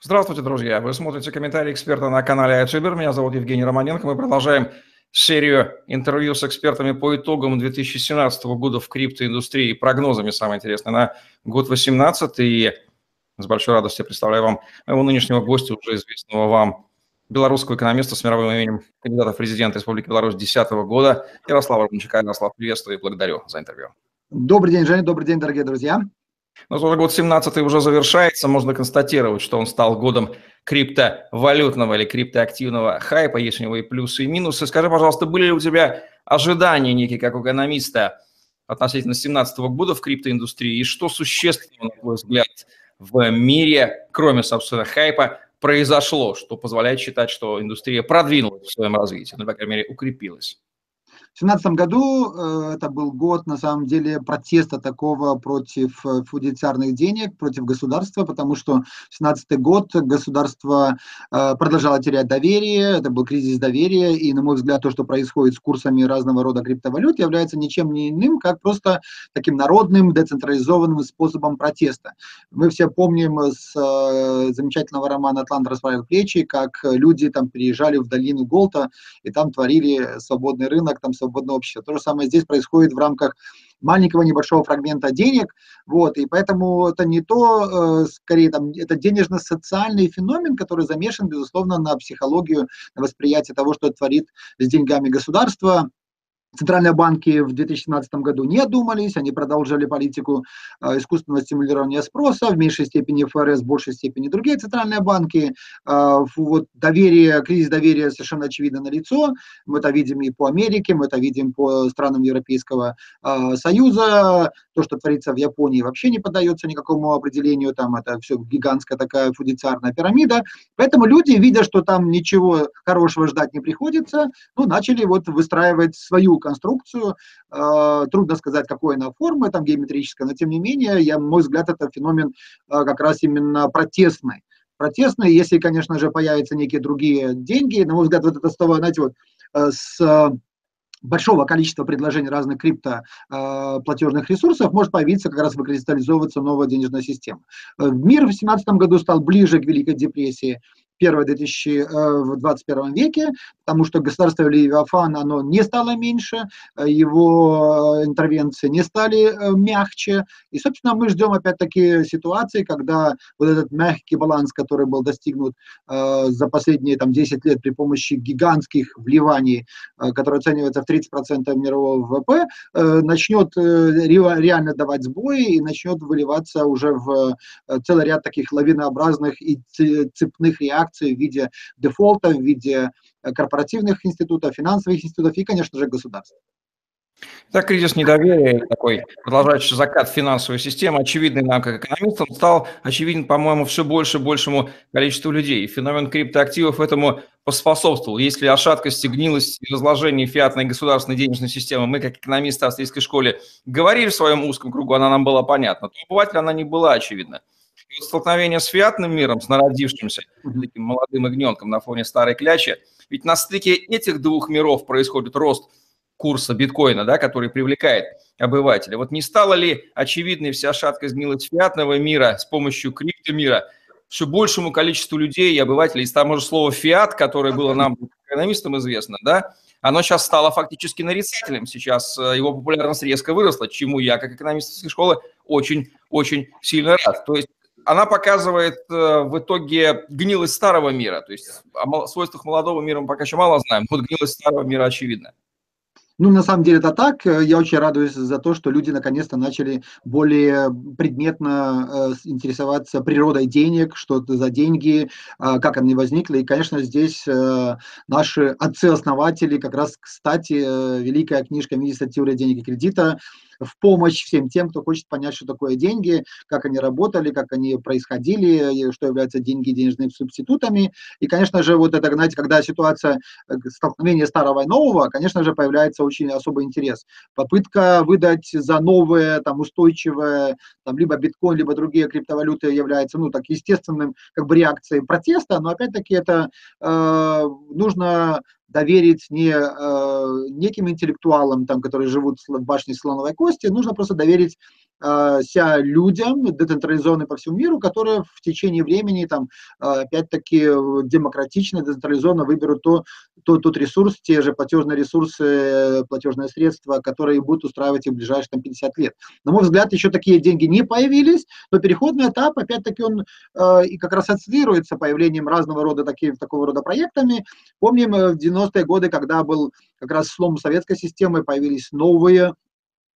Здравствуйте, друзья! Вы смотрите комментарии эксперта на канале iTuber. Меня зовут Евгений Романенко. Мы продолжаем серию интервью с экспертами по итогам 2017 года в криптоиндустрии и прогнозами, самое интересное, на год 2018. И с большой радостью представляю вам моего нынешнего гостя, уже известного вам белорусского экономиста с мировым именем кандидата в президент Республики Беларусь 2010 года Ярослава Рудничака. Ярослав, приветствую и благодарю за интервью. Добрый день, Женя, добрый день, дорогие друзья. Но уже год 17 уже завершается, можно констатировать, что он стал годом криптовалютного или криптоактивного хайпа, есть у него и плюсы, и минусы. Скажи, пожалуйста, были ли у тебя ожидания некие, как экономиста, относительно 2017 года в криптоиндустрии, и что существенно, на твой взгляд, в мире, кроме, собственно, хайпа, произошло, что позволяет считать, что индустрия продвинулась в своем развитии, ну, по крайней мере, укрепилась? В 2017 году э, это был год, на самом деле, протеста такого против э, фудициарных денег, против государства, потому что 2017 год государство э, продолжало терять доверие, это был кризис доверия, и, на мой взгляд, то, что происходит с курсами разного рода криптовалют, является ничем не иным, как просто таким народным, децентрализованным способом протеста. Мы все помним с замечательного романа «Атлант расправил плечи», как люди там приезжали в долину Голта, и там творили свободный рынок, там свободного общества. То же самое здесь происходит в рамках маленького небольшого фрагмента денег, вот, и поэтому это не то, э, скорее, там, это денежно-социальный феномен, который замешан, безусловно, на психологию, на восприятие того, что творит с деньгами государство, Центральные банки в 2017 году не одумались, они продолжали политику э, искусственного стимулирования спроса, в меньшей степени ФРС, в большей степени другие центральные банки. Э, вот доверие, кризис доверия совершенно очевидно налицо. Мы это видим и по Америке, мы это видим по странам Европейского э, Союза. То, что творится в Японии, вообще не поддается никакому определению. Там это все гигантская такая фудициарная пирамида. Поэтому люди, видя, что там ничего хорошего ждать не приходится, ну, начали вот выстраивать свою конструкцию. Э, трудно сказать, какой она формы, там геометрическая, но тем не менее, я, мой взгляд, это феномен э, как раз именно протестный. Протестный, если, конечно же, появятся некие другие деньги, на мой взгляд, вот это с знаете, вот э, с большого количества предложений разных крипто э, платежных ресурсов может появиться как раз выкристаллизовываться новая денежная система. Мир в 2017 году стал ближе к Великой депрессии первое 2021 э, веке, потому что государство Левиафан, оно не стало меньше, э, его интервенции не стали э, мягче. И, собственно, мы ждем опять-таки ситуации, когда вот этот мягкий баланс, который был достигнут за последние там, 10 лет при помощи гигантских вливаний, которые оцениваются в 30% мирового ВВП, начнет реально давать сбои и начнет выливаться уже в целый ряд таких лавинообразных и цепных реакций, реакции в виде дефолта, в виде э, корпоративных институтов, финансовых институтов и, конечно же, государства. Так, кризис недоверия, такой продолжающий закат финансовой системы, очевидный нам как экономистам, стал очевиден, по-моему, все больше и большему количеству людей. Феномен криптоактивов этому поспособствовал. Если о шаткости, гнилости и разложении фиатной государственной денежной системы мы, как экономисты австрийской школе, говорили в своем узком кругу, она нам была понятна, то обывателю она не была очевидна. И вот столкновение с фиатным миром, с народившимся таким молодым ягненком на фоне старой клячи, ведь на стыке этих двух миров происходит рост курса биткоина, да, который привлекает обывателя. Вот не стала ли очевидной вся шаткость гнилость фиатного мира с помощью криптомира все большему количеству людей и обывателей, из того же слова «фиат», которое было нам, экономистам, известно, да, оно сейчас стало фактически нарицательным. Сейчас э, его популярность резко выросла, чему я, как экономист школы, очень-очень сильно рад. То есть она показывает э, в итоге гнилость старого мира. То есть о свойствах молодого мира мы пока еще мало знаем, вот гнилость старого мира очевидна. Ну, на самом деле это так. Я очень радуюсь за то, что люди наконец-то начали более предметно э, интересоваться природой денег, что это за деньги, э, как они возникли. И, конечно, здесь э, наши отцы-основатели, как раз, кстати, э, великая книжка «Министр теории денег и кредита», в помощь всем тем, кто хочет понять, что такое деньги, как они работали, как они происходили, что являются деньги денежными субститутами. И, конечно же, вот это, знаете, когда ситуация э, столкновения старого и нового, конечно же, появляется очень особый интерес. Попытка выдать за новое, там, устойчивое, там, либо биткоин, либо другие криптовалюты является, ну, так, естественным, как бы, реакцией протеста, но, опять-таки, это э, нужно доверить не э, неким интеллектуалам, там, которые живут в башне слоновой кости, нужно просто доверить людям, децентрализованные по всему миру, которые в течение времени, там, опять-таки, демократично, децентрализованно выберут то, то, тот ресурс, те же платежные ресурсы, платежные средства, которые будут устраивать их в ближайшие там, 50 лет. На мой взгляд, еще такие деньги не появились, но переходный этап, опять-таки, он э, и как раз ассоциируется появлением разного рода таких, такого рода проектами. Помним в 90-е годы, когда был как раз слом советской системы, появились новые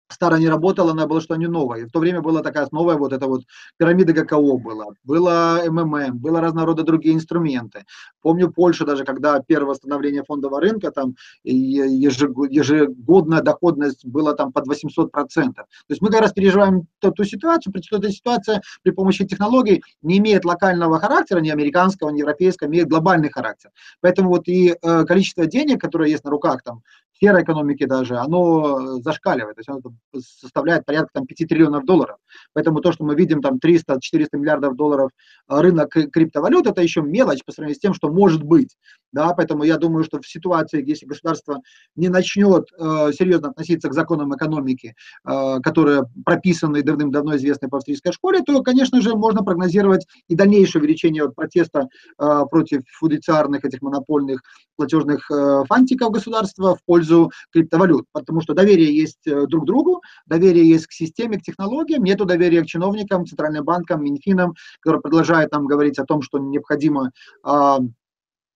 старая не работала, она была что не новая. В то время была такая новая вот эта вот пирамида ГКО была, было МММ, было разного рода другие инструменты. Помню Польшу даже, когда первое восстановление фондового рынка, там ежегодная доходность была там под 800%. То есть мы как раз переживаем ту, ту ситуацию, при эта ситуация при помощи технологий не имеет локального характера, ни американского, ни европейского, имеет глобальный характер. Поэтому вот и э, количество денег, которое есть на руках там серой экономики даже, оно зашкаливает, то есть оно составляет порядка там, 5 триллионов долларов. Поэтому то, что мы видим там 300-400 миллиардов долларов а, рынок криптовалют, это еще мелочь по сравнению с тем, что может быть. Да, поэтому я думаю, что в ситуации, если государство не начнет э, серьезно относиться к законам экономики, э, которые прописаны давным-давно известны по австрийской школе, то, конечно же, можно прогнозировать и дальнейшее увеличение протеста э, против фудициарных этих монопольных платежных э, фантиков государства в пользу криптовалют, потому что доверие есть э, друг другу, доверие есть к системе, к технологиям, нету доверия к чиновникам, центральным банкам, Минфинам, которые продолжают нам говорить о том, что необходимо а,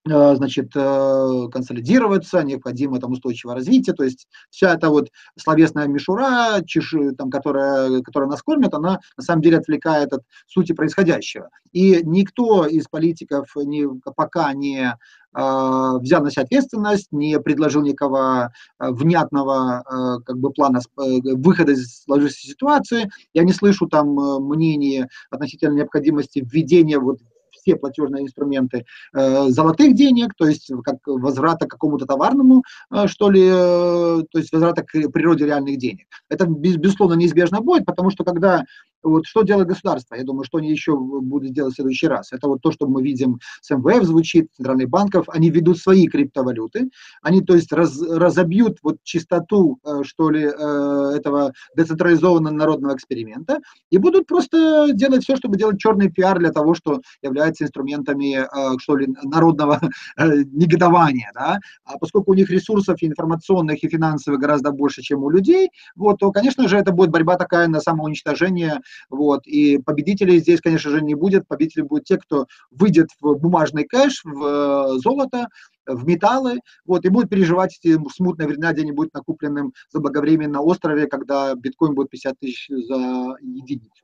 значит, э, консолидироваться, необходимо там устойчивое развитие, то есть вся эта вот словесная мишура, чеши, там, которая, которая нас кормит, она на самом деле отвлекает от сути происходящего. И никто из политиков не, пока не э, взял на себя ответственность, не предложил никакого внятного как бы плана выхода из сложившейся ситуации. Я не слышу там мнений относительно необходимости введения вот все платежные инструменты э, золотых денег, то есть как возврата какому-то товарному, э, что ли, э, то есть возврата к природе реальных денег. Это, безусловно, неизбежно будет, потому что когда вот что делает государство? Я думаю, что они еще будут делать в следующий раз. Это вот то, что мы видим с МВФ звучит, центральных банков. Они ведут свои криптовалюты. Они, то есть, раз, разобьют вот чистоту, э, что ли, э, этого децентрализованного народного эксперимента и будут просто делать все, чтобы делать черный пиар для того, что является инструментами, э, что ли, народного негодования. Да? А поскольку у них ресурсов информационных и финансовых гораздо больше, чем у людей, вот, то, конечно же, это будет борьба такая на самоуничтожение вот. И победителей здесь, конечно же, не будет. Победители будут те, кто выйдет в бумажный кэш, в э, золото, в металлы, вот, и будет переживать эти смутные времена, где они будут накупленным заблаговременно на острове, когда биткоин будет 50 тысяч за единицу.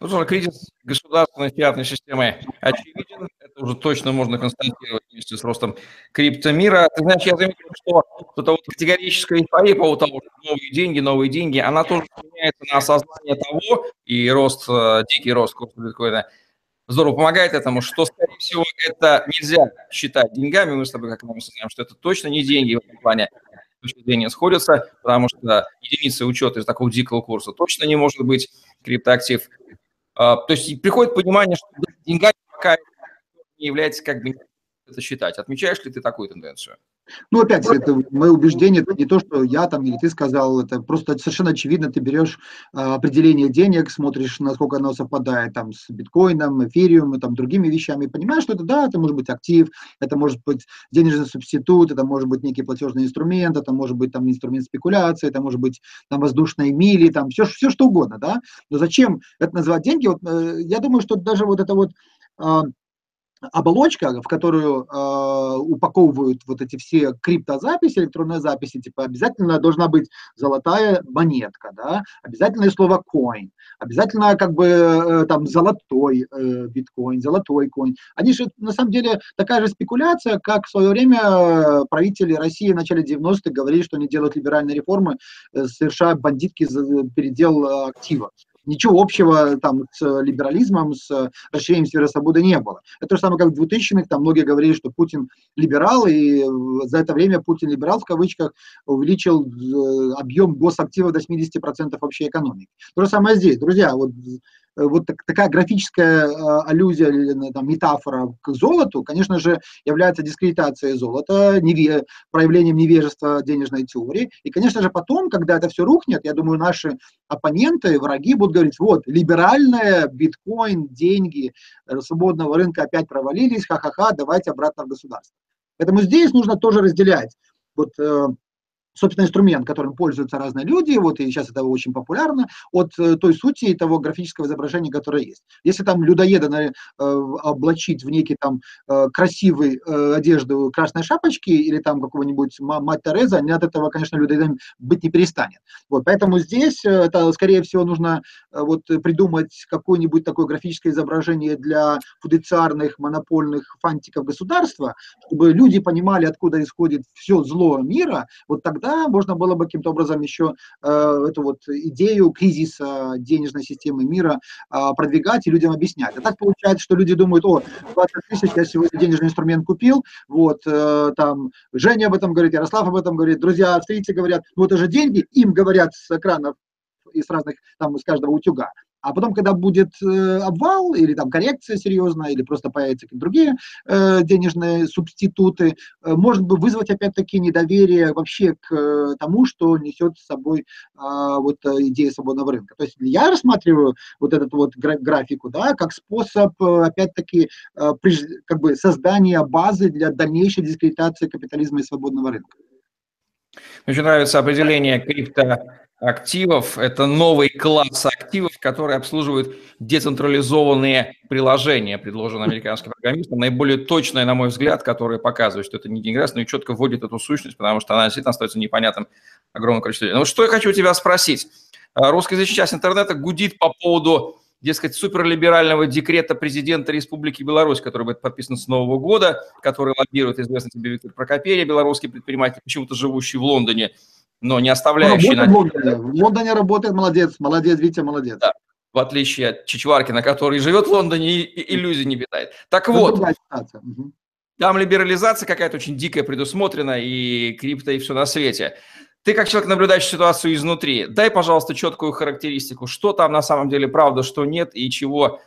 Ну что, кризис государственной фиатной системы очевиден. Это уже точно можно констатировать вместе с ростом криптомира. Ты знаешь, я заметил, что вот эта вот категорическая эйфория по поводу того, что новые деньги, новые деньги, она тоже меняется на осознание того, и рост, э, дикий рост курса биткоина здорово помогает этому, что, скорее всего, это нельзя считать деньгами. Мы с тобой, как мы знаем, что это точно не деньги в этом плане точки зрения сходятся, потому что единицы учета из такого дикого курса точно не может быть криптоактив. А, то есть приходит понимание, что деньгами пока не является как бы это считать. Отмечаешь ли ты такую тенденцию? Ну, опять, это мое убеждение, это не то, что я там или ты сказал, это просто совершенно очевидно, ты берешь э, определение денег, смотришь, насколько оно совпадает там с биткоином, эфириумом, там другими вещами, понимаешь, что это, да, это может быть актив, это может быть денежный субститут, это может быть некий платежный инструмент, это может быть там инструмент спекуляции, это может быть там воздушные мили, там все, все что угодно, да, но зачем это называть деньги? Вот, э, я думаю, что даже вот это вот э, оболочка, в которую э, упаковывают вот эти все криптозаписи, электронные записи, типа обязательно должна быть золотая монетка, да, обязательное слово coin, обязательно как бы э, там золотой э, золотой коин. Они же на самом деле такая же спекуляция, как в свое время правители России в начале 90-х говорили, что они делают либеральные реформы, э, совершая бандитки за передел э, актива ничего общего там с либерализмом, с расширением сферы свободы не было. Это то же самое, как в 2000-х, там многие говорили, что Путин либерал, и за это время Путин либерал, в кавычках, увеличил э, объем госактива до 70% общей экономики. То же самое здесь. Друзья, вот вот так, такая графическая аллюзия или там, метафора к золоту, конечно же, является дискредитацией золота, неве, проявлением невежества денежной теории. И, конечно же, потом, когда это все рухнет, я думаю, наши оппоненты, враги будут говорить, вот, либеральная биткоин, деньги свободного рынка опять провалились, ха-ха-ха, давайте обратно в государство. Поэтому здесь нужно тоже разделять. Вот собственно, инструмент, которым пользуются разные люди, вот и сейчас это очень популярно, от э, той сути того графического изображения, которое есть. Если там людоеда на, э, облачить в некий там э, красивый э, одежду красной шапочки или там какого-нибудь мать Тереза, они от этого, конечно, людоедом быть не перестанет. Вот, поэтому здесь э, это, скорее всего, нужно э, вот придумать какое-нибудь такое графическое изображение для фудициарных монопольных фантиков государства, чтобы люди понимали, откуда исходит все зло мира, вот тогда тогда можно было бы каким-то образом еще э, эту вот идею кризиса денежной системы мира э, продвигать и людям объяснять. А так получается, что люди думают, о, 20 тысяч, я сегодня денежный инструмент купил, вот, э, там, Женя об этом говорит, Ярослав об этом говорит, друзья австрийцы говорят, ну это же деньги, им говорят с экранов и с разных, там, из каждого утюга. А потом, когда будет э, обвал или там коррекция серьезная, или просто появятся какие-то другие э, денежные субституты, э, может быть вызвать опять-таки недоверие вообще к тому, что несет с собой э, вот идея свободного рынка. То есть я рассматриваю вот эту вот графику, да, как способ опять-таки как бы создания базы для дальнейшей дискредитации капитализма и свободного рынка. Мне очень нравится определение крипто активов. Это новый класс активов, которые обслуживают децентрализованные приложения, предложенные американским программистам. Наиболее точное, на мой взгляд, которое показывает, что это не деньграс, но и четко вводит эту сущность, потому что она действительно остается непонятным огромное количество людей. Ну, что я хочу у тебя спросить. А, русскоязычная часть интернета гудит по поводу дескать, суперлиберального декрета президента Республики Беларусь, который будет подписан с Нового года, который лоббирует известный тебе Виктор Прокопьев, белорусский предприниматель, почему-то живущий в Лондоне, но не оставляющий... Он в, Лондоне. в Лондоне работает, молодец, молодец, Витя, молодец. Да, в отличие от Чичваркина, который живет в Лондоне и иллюзий не питает. Так вот, там либерализация какая-то очень дикая предусмотрена, и крипто, и все на свете. Ты как человек, наблюдающий ситуацию изнутри, дай, пожалуйста, четкую характеристику, что там на самом деле правда, что нет, и чего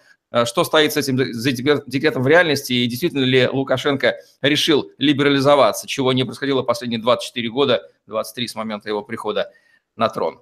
что стоит с этим за декретом в реальности, и действительно ли Лукашенко решил либерализоваться, чего не происходило последние 24 года, 23 с момента его прихода на трон?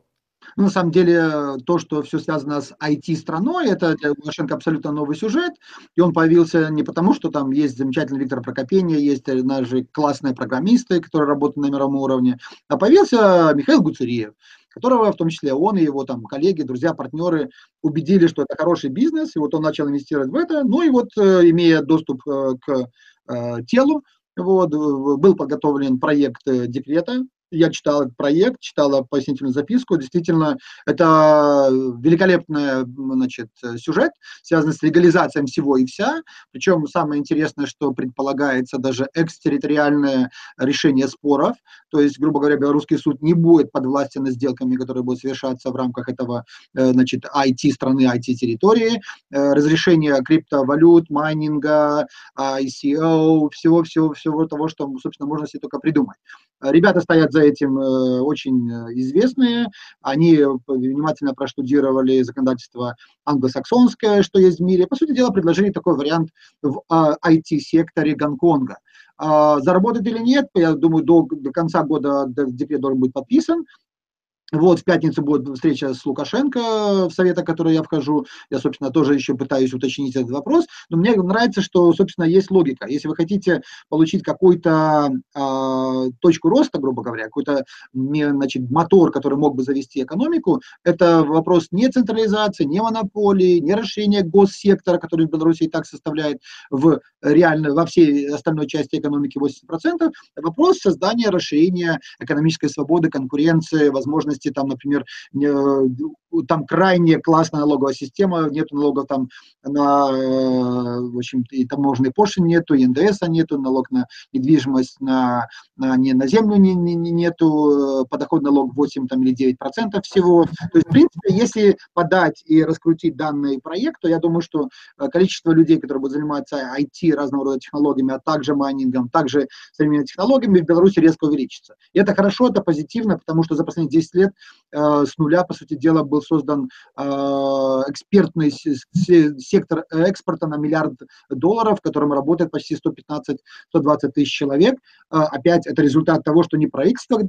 Ну, на самом деле, то, что все связано с IT-страной, это для Лукашенко абсолютно новый сюжет, и он появился не потому, что там есть замечательный Виктор Прокопенья, есть наши классные программисты, которые работают на мировом уровне, а появился Михаил Гуцериев, которого в том числе он и его там коллеги, друзья, партнеры убедили, что это хороший бизнес, и вот он начал инвестировать в это, ну и вот э, имея доступ э, к э, телу, вот, был подготовлен проект декрета, я читал этот проект, читал пояснительную записку. Действительно, это великолепный значит, сюжет, связанный с легализацией всего и вся. Причем самое интересное, что предполагается даже экстерриториальное решение споров. То есть, грубо говоря, белорусский суд не будет подвластен сделками, которые будут совершаться в рамках этого э, значит, IT-страны, IT-территории. Э, разрешение криптовалют, майнинга, ICO, всего-всего-всего того, что, собственно, можно себе только придумать. Ребята стоят за этим э, очень э, известные. Они внимательно проштудировали законодательство англосаксонское, что есть в мире. По сути дела, предложили такой вариант в IT-секторе а, Гонконга. А, заработать или нет, я думаю, до, до конца года декрет должен быть подписан. Вот, в пятницу будет встреча с Лукашенко в совета, в который я вхожу. Я, собственно, тоже еще пытаюсь уточнить этот вопрос. Но мне нравится, что, собственно, есть логика. Если вы хотите получить какую-то э, точку роста, грубо говоря, какой-то значит, мотор, который мог бы завести экономику, это вопрос не централизации, не монополии, не расширения госсектора, который в Беларуси и так составляет в реально во всей остальной части экономики 80%. Вопрос создания, расширения экономической свободы, конкуренции, возможности возможности, там, например, там крайне классная налоговая система, нет налогов там на в общем и таможенной пошлины нету, и НДС нету, налог на недвижимость на, на, не, на землю не, не, нету, подоходный налог 8 там, или 9 процентов всего. То есть, в принципе, если подать и раскрутить данный проект, то я думаю, что количество людей, которые будут заниматься IT, разного рода технологиями, а также майнингом, также современными технологиями в Беларуси резко увеличится. И это хорошо, это позитивно, потому что за последние 10 лет э, с нуля, по сути дела, был создан э, экспертный сектор экспорта на миллиард долларов, в котором работает почти 115-120 тысяч человек. Э, опять это результат того, что не правительство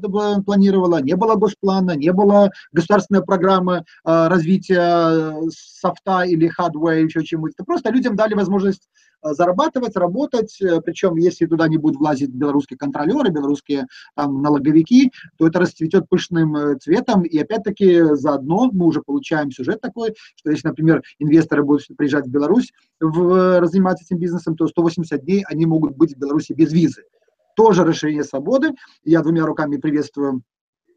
планировало, не было госплана, не было государственной программы развития софта или хардвера, еще чему-то. Просто людям дали возможность зарабатывать, работать, э, причем если туда не будут влазить белорусские контролеры, белорусские там, налоговики, то это расцветет пышным э, цветом, и опять-таки заодно мы уже получаем сюжет такой, что если, например, инвесторы будут приезжать в Беларусь, в, заниматься этим бизнесом, то 180 дней они могут быть в Беларуси без визы. Тоже расширение свободы. Я двумя руками приветствую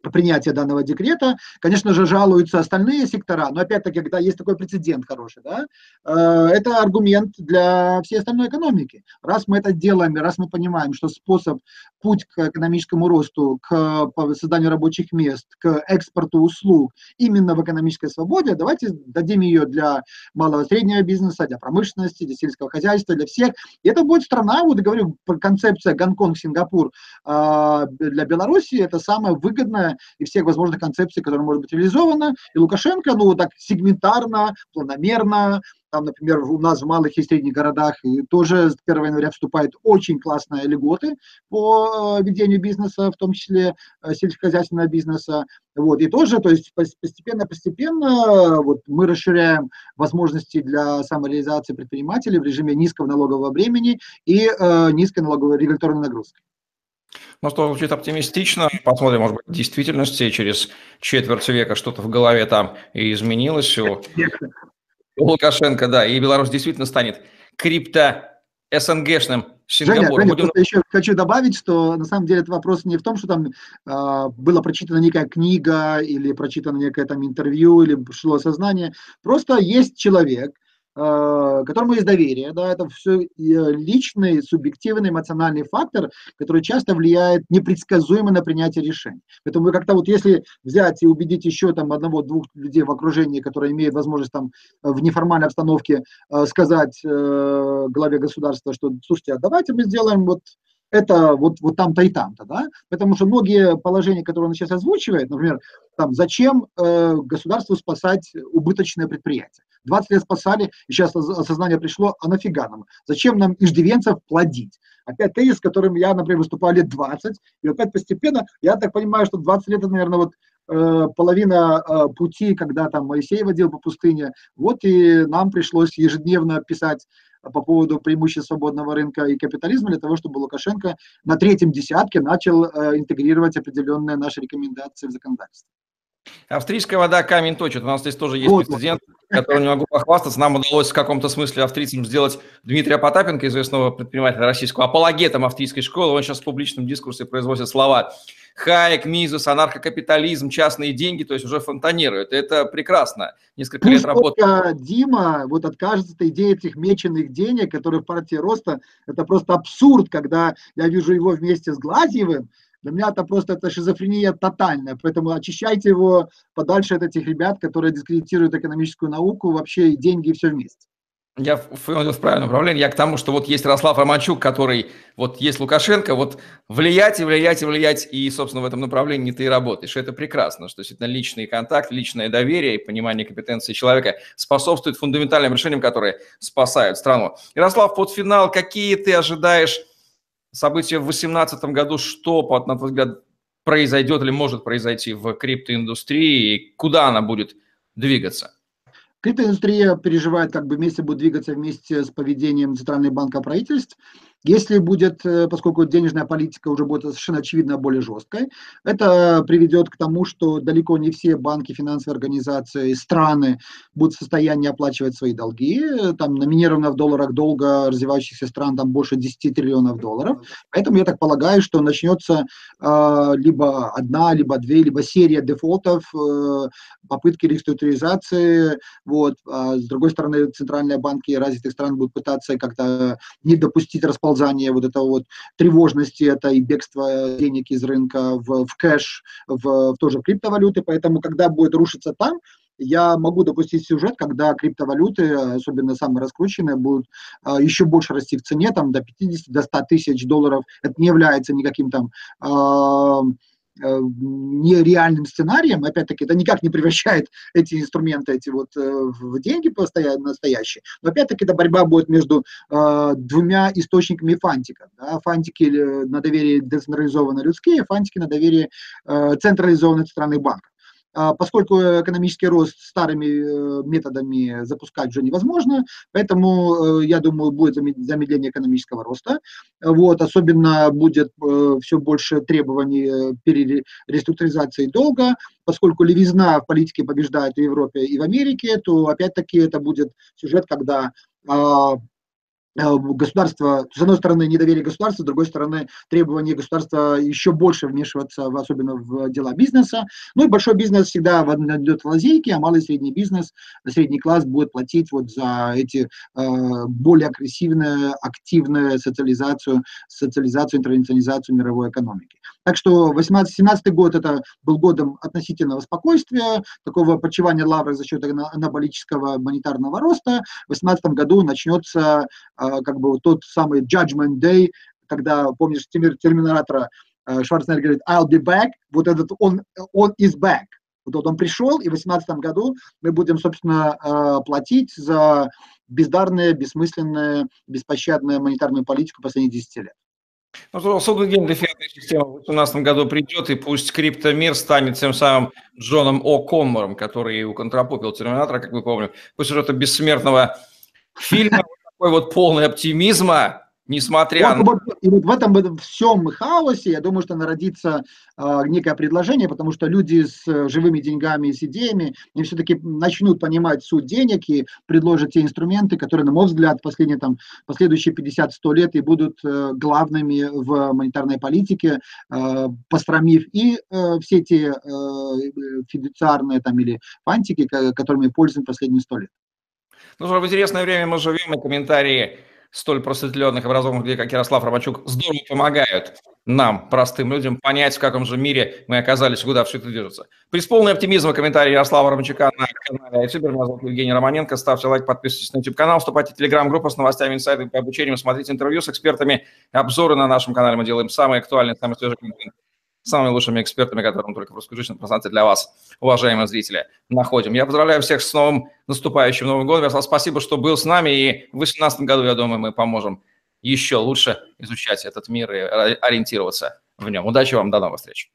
принятия данного декрета. Конечно же, жалуются остальные сектора, но опять-таки, когда есть такой прецедент хороший, да, э, это аргумент для всей остальной экономики. Раз мы это делаем, раз мы понимаем, что способ, путь к экономическому росту, к созданию рабочих мест, к экспорту услуг именно в экономической свободе, давайте дадим ее для малого и среднего бизнеса, для промышленности, для сельского хозяйства, для всех. И это будет страна, вот говорю, концепция Гонконг, Сингапур э, для Беларуси, это самая выгодная и всех возможных концепций, которые может быть реализовано. И Лукашенко, ну, вот так сегментарно, планомерно, там, например, у нас в малых и средних городах и тоже с 1 января вступают очень классные льготы по э, ведению бизнеса, в том числе э, сельскохозяйственного бизнеса. Вот, и тоже, то есть постепенно-постепенно вот, мы расширяем возможности для самореализации предпринимателей в режиме низкого налогового времени и э, низкой налоговой регуляторной нагрузки. Ну, что звучит оптимистично. Посмотрим, может быть, в действительности через четверть века что-то в голове там и изменилось у, у Лукашенко, да, и Беларусь действительно станет крипто СНГшным Сингапуром. Женя, Женя Будем... еще хочу добавить, что на самом деле это вопрос не в том, что там э, было прочитана некая книга или прочитано некое там интервью или шло сознание. Просто есть человек, которому есть доверие, да, это все личный, субъективный, эмоциональный фактор, который часто влияет непредсказуемо на принятие решений. Поэтому как-то вот если взять и убедить еще там одного-двух людей в окружении, которые имеют возможность там в неформальной обстановке э, сказать э, главе государства, что, слушайте, а давайте мы сделаем вот это вот, вот там-то и там-то, да, потому что многие положения, которые он сейчас озвучивает, например, там, зачем э, государству спасать убыточное предприятие? 20 лет спасали, и сейчас осознание пришло, а нафига нам? Зачем нам иждивенцев плодить? Опять тезис, с которым я, например, выступал лет 20, и опять постепенно, я так понимаю, что 20 лет, это, наверное, вот половина э, пути, когда там Моисей водил по пустыне, вот и нам пришлось ежедневно писать по поводу преимуществ свободного рынка и капитализма для того, чтобы Лукашенко на третьем десятке начал э, интегрировать определенные наши рекомендации в законодательство. Австрийская вода камень точит. У нас здесь тоже есть вот. прецедент, который не могу похвастаться. Нам удалось в каком-то смысле австрийцам сделать Дмитрия Потапенко, известного предпринимателя российского, апологетом австрийской школы. Он сейчас в публичном дискурсе производит слова Хайек, Мизус, анархокапитализм, частные деньги, то есть уже фонтанируют. Это прекрасно. Несколько Пусть лет работы. Дима вот откажется от идеи этих меченых денег, которые в партии роста, это просто абсурд, когда я вижу его вместе с Глазьевым, для меня это просто это шизофрения тотальная, поэтому очищайте его подальше от этих ребят, которые дискредитируют экономическую науку, вообще и деньги, и все вместе. Я в, в правильном направлении. Я к тому, что вот есть Ярослав Романчук, который, вот есть Лукашенко, вот влиять и влиять и влиять, и, собственно, в этом направлении ты и работаешь. Это прекрасно, что действительно личный контакт, личное доверие и понимание компетенции человека способствует фундаментальным решениям, которые спасают страну. Ярослав, под финал, какие ты ожидаешь события в 2018 году, что, на твой взгляд, произойдет или может произойти в криптоиндустрии, и куда она будет двигаться? Криптоиндустрия переживает, как бы вместе будет двигаться вместе с поведением Центрального банка правительств. Если будет, поскольку денежная политика уже будет совершенно очевидно более жесткой, это приведет к тому, что далеко не все банки, финансовые организации, страны будут в состоянии оплачивать свои долги. Там номинировано в долларах долга развивающихся стран там больше 10 триллионов долларов. Поэтому я так полагаю, что начнется э, либо одна, либо две, либо серия дефолтов, э, попытки реструктуризации. Вот. А с другой стороны, центральные банки развитых стран будут пытаться как-то не допустить расползания вот этого вот тревожности, это и бегство денег из рынка в, в кэш, в, в тоже в криптовалюты. Поэтому, когда будет рушиться там, я могу допустить сюжет, когда криптовалюты, особенно самые раскрученные, будут а, еще больше расти в цене, там до 50, до 100 тысяч долларов. Это не является никаким там а, нереальным сценарием, опять-таки, это никак не превращает эти инструменты эти вот э, в деньги настоящие, но опять-таки эта борьба будет между э, двумя источниками фантика. Да? Фантики на доверие децентрализованно людские, фантики на доверие э, централизованных страны банков. А, поскольку экономический рост старыми э, методами запускать уже невозможно, поэтому, э, я думаю, будет замедление экономического роста. Вот, особенно будет э, все больше требований перереструктуризации долга, поскольку левизна в политике побеждает в Европе и в Америке, то опять-таки это будет сюжет, когда а, государство, с одной стороны, недоверие государства, с другой стороны, требование государства еще больше вмешиваться, в, особенно в дела бизнеса. Ну и большой бизнес всегда идет в лазейки, а малый и средний бизнес, средний класс будет платить вот за эти э, более агрессивную, активную социализацию, социализацию, интервенционизацию мировой экономики. Так что 18-17 год это был годом относительного спокойствия, такого почивания лавры за счет анаболического монетарного роста. В 18 году начнется а, как бы тот самый Judgment Day, когда, помнишь, Терминатора э, Шварценеггер говорит «I'll be back», вот этот «он, он is back». Вот он пришел, и в 2018 году мы будем, собственно, э, платить за бездарную, бессмысленную, беспощадную монетарную политику последних 10 лет. Ну, судный день для фиатной системы в 2018 году придет, и пусть криптомир станет тем самым Джоном О. Конмором, который уконтрапупил Терминатора, как мы помним. Пусть это бессмертного фильма такой вот полный оптимизма, несмотря вот, на... И вот в этом, всем хаосе, я думаю, что народится э, некое предложение, потому что люди с э, живыми деньгами и с идеями, они все-таки начнут понимать суть денег и предложат те инструменты, которые, на мой взгляд, последние, там, последующие 50-100 лет и будут э, главными в монетарной политике, э, пострамив и э, все те э, фидуциарные там, или фантики, которыми пользуемся последние 100 лет. Ну что, в интересное время мы живем, и комментарии столь просветленных, образованных людей, как Ярослав Ромачук, здорово помогают нам, простым людям, понять, в каком же мире мы оказались, куда все это движется. При полный оптимизм комментарии Ярослава Ромачука на канале YouTube. Меня зовут Евгений Романенко. Ставьте лайк, подписывайтесь на YouTube-канал, вступайте в Телеграм-группу с новостями, инсайдами по обучению, смотрите интервью с экспертами, обзоры на нашем канале. Мы делаем самые актуальные, самые свежие контент самыми лучшими экспертами, которые мы только в русскоязычном пространстве для вас, уважаемые зрители, находим. Я поздравляю всех с новым наступающим Новым годом. Ярослав, спасибо, что был с нами. И в 2018 году, я думаю, мы поможем еще лучше изучать этот мир и ориентироваться в нем. Удачи вам, до новых встреч.